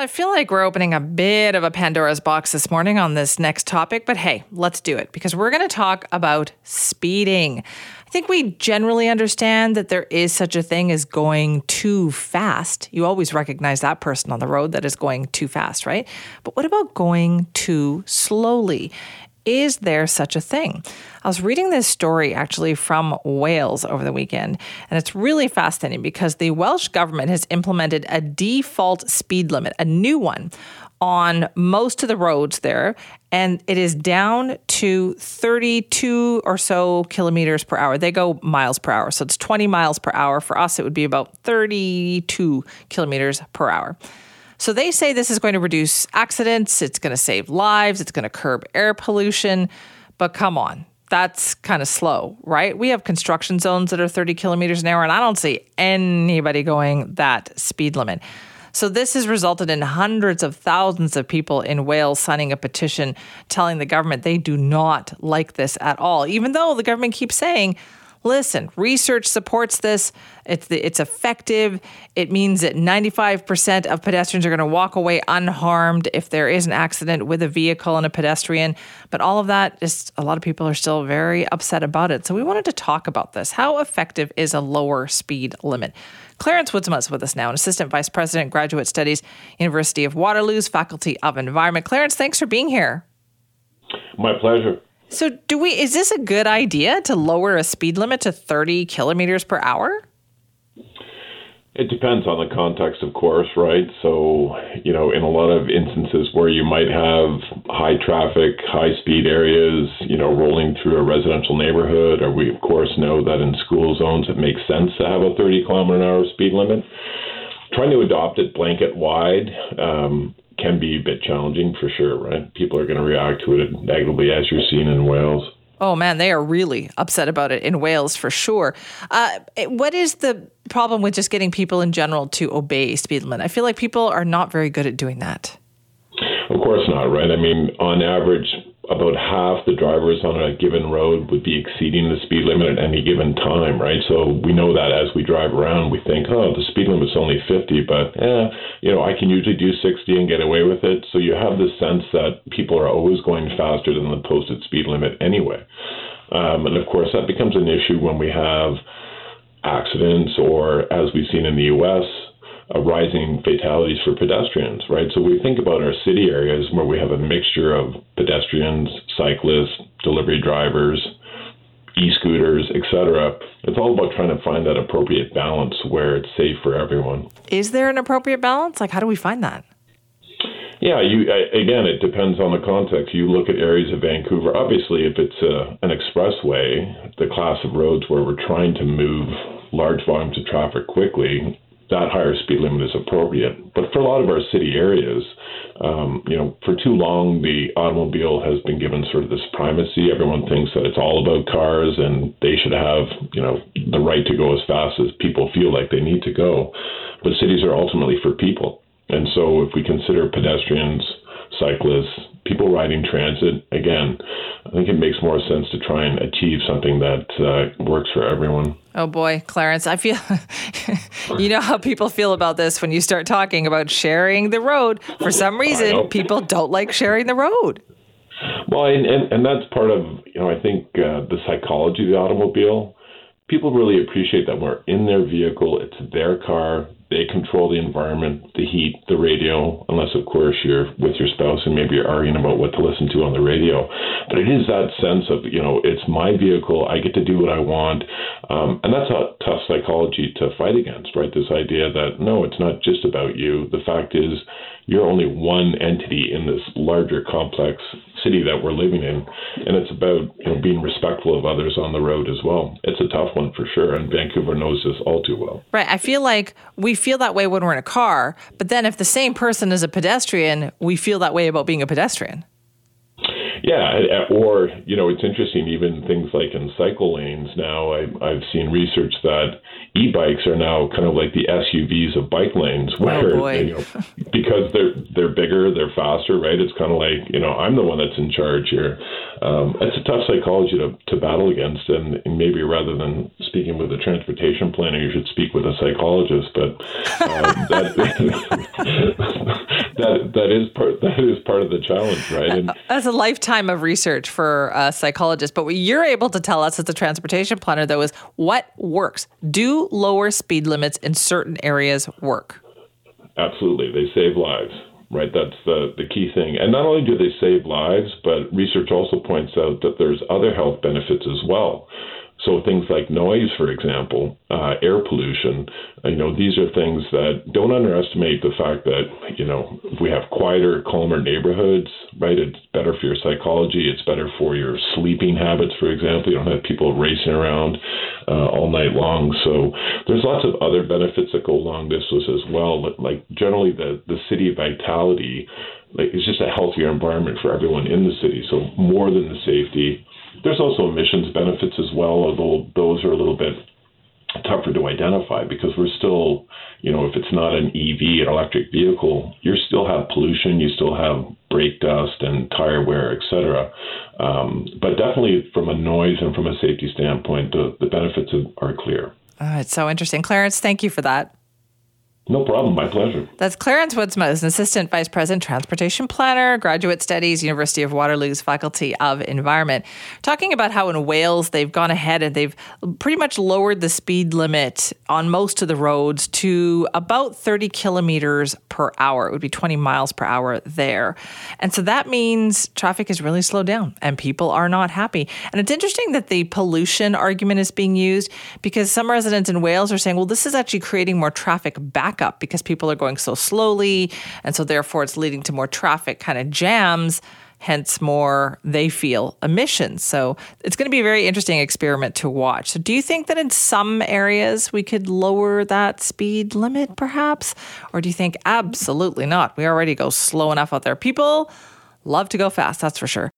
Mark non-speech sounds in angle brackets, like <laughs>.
I feel like we're opening a bit of a Pandora's box this morning on this next topic, but hey, let's do it because we're going to talk about speeding. I think we generally understand that there is such a thing as going too fast. You always recognize that person on the road that is going too fast, right? But what about going too slowly? Is there such a thing? I was reading this story actually from Wales over the weekend, and it's really fascinating because the Welsh government has implemented a default speed limit, a new one, on most of the roads there, and it is down to 32 or so kilometers per hour. They go miles per hour, so it's 20 miles per hour. For us, it would be about 32 kilometers per hour. So they say this is going to reduce accidents, it's going to save lives, it's going to curb air pollution. But come on, that's kind of slow, right? We have construction zones that are 30 kilometers an hour, and I don't see anybody going that speed limit. So, this has resulted in hundreds of thousands of people in Wales signing a petition telling the government they do not like this at all, even though the government keeps saying Listen, research supports this. It's the, it's effective. It means that 95% of pedestrians are going to walk away unharmed if there is an accident with a vehicle and a pedestrian. But all of that, just a lot of people are still very upset about it. So we wanted to talk about this. How effective is a lower speed limit? Clarence Woudsma is with us now, an assistant vice president, graduate studies, University of Waterloo's Faculty of Environment. Clarence, thanks for being here. My pleasure. So, do we? Is this a good idea to lower a speed limit to 30 kilometers per hour? It depends on the context, of course, right? So, you know, in a lot of instances where you might have high traffic, high speed areas, you know, rolling through a residential neighborhood, or we, of course, know that in school zones it makes sense to have a 30 kilometer an hour speed limit. Trying to adopt it blanket wide um, can be a bit challenging for sure, right? People are going to react to it negatively, as you're seeing in Wales. Oh man, they are really upset about it in Wales for sure. Uh, what is the problem with just getting people in general to obey speed limit? I feel like people are not very good at doing that. Of course not, right? I mean, on average, about half the drivers on a given road would be exceeding the speed limit at any given time, right? So we know that as we drive around, we think, oh, the speed limit's only 50, but yeah, you know, I can usually do 60 and get away with it. So you have this sense that people are always going faster than the posted speed limit anyway. Um, and of course, that becomes an issue when we have accidents or, as we've seen in the U.S., uh, rising fatalities for pedestrians, right? So we think about our city areas where we have a mixture of pedestrians, cyclists, delivery drivers, e-scooters, etc. It's all about trying to find that appropriate balance where it's safe for everyone. Is there an appropriate balance? Like how do we find that? Yeah, you again, it depends on the context. You look at areas of Vancouver. Obviously, if it's a, an expressway, the class of roads where we're trying to move large volumes of traffic quickly, that higher speed limit is appropriate. But for a lot of our city areas, um, you know, for too long the automobile has been given sort of this primacy. Everyone thinks that it's all about cars and they should have, you know, the right to go as fast as people feel like they need to go. But cities are ultimately for people. And so if we consider pedestrians, cyclists, people riding transit, again, I think it makes more sense to try and achieve something that uh, works for everyone. Oh boy, Clarence, I feel <laughs> you know how people feel about this when you start talking about sharing the road. For some reason, people don't like sharing the road. Well, and, and, and that's part of, you know, I think uh, the psychology of the automobile. People really appreciate that we're in their vehicle, it's their car, they control the environment, the heat, the radio, unless, of course, you're with your spouse and maybe you're arguing about what to listen to on the radio. But it is that sense of, you know, it's my vehicle, I get to do what I want. Um, and that's a tough psychology to fight against, right? This idea that, no, it's not just about you. The fact is, you're only one entity in this larger complex city that we're living in, and it's about you know being respectful of others on the road as well. It's a tough one for sure, and Vancouver knows this all too well. Right. I feel like we feel that way when we're in a car, but then if the same person is a pedestrian, we feel that way about being a pedestrian. Yeah, or you know, it's interesting. Even things like in cycle lanes now, I, I've seen research that e-bikes are now kind of like the SUVs of bike lanes, oh, where oh you know, because they're they're bigger, they're faster, right? It's kind of like you know, I'm the one that's in charge here. Um, it's a tough psychology to, to battle against, and, maybe rather than speaking with a transportation planner, you should speak with a psychologist. But um, <laughs> that, <laughs> that that is part that is part of the challenge, right? And, That's a lifetime of research for a psychologist. But what you're able to tell us as a transportation planner, though, is what works. Do lower speed limits in certain areas work? Absolutely, they save lives right? That's the, the key thing. And not only do they save lives, but research also points out that there's other health benefits as well. So things like noise, for example, uh, air pollution, you know, these are things that don't underestimate the fact that, you know, if we have quieter, calmer neighborhoods, right, it's better for your psychology. It's better for your sleeping habits, for example. You don't have people racing around uh, all night long. So there's lots of other benefits that go along this as well. Like generally the, the city vitality, like it's just a healthier environment for everyone in the city. So more than the safety, there's also emissions benefits as well, although those are a little bit tougher to identify because we're still, you know, if it's not an EV, an electric vehicle, you still have pollution, you still have brake dust and tire wear, etc. Um, but definitely from a noise and from a safety standpoint, the, the benefits are clear. Oh, it's so interesting. Clarence, thank you for that. No problem. My pleasure. That's Clarence Woudsma, an assistant vice president, transportation planner, graduate studies, University of Waterloo's Faculty of Environment, talking about how in Wales they've gone ahead and they've pretty much lowered the speed limit on most of the roads to about 30 kilometers per hour. It would be 20 miles per hour there. And so that means traffic has really slowed down and people are not happy. And it's interesting that the pollution argument is being used because some residents in Wales are saying, well, this is actually creating more traffic up because people are going so slowly. And so, therefore, it's leading to more traffic kind of jams, hence, more they feel emissions. So, it's going to be a very interesting experiment to watch. So, do you think that in some areas we could lower that speed limit perhaps? Or do you think absolutely not? We already go slow enough out there. People love to go fast, that's for sure.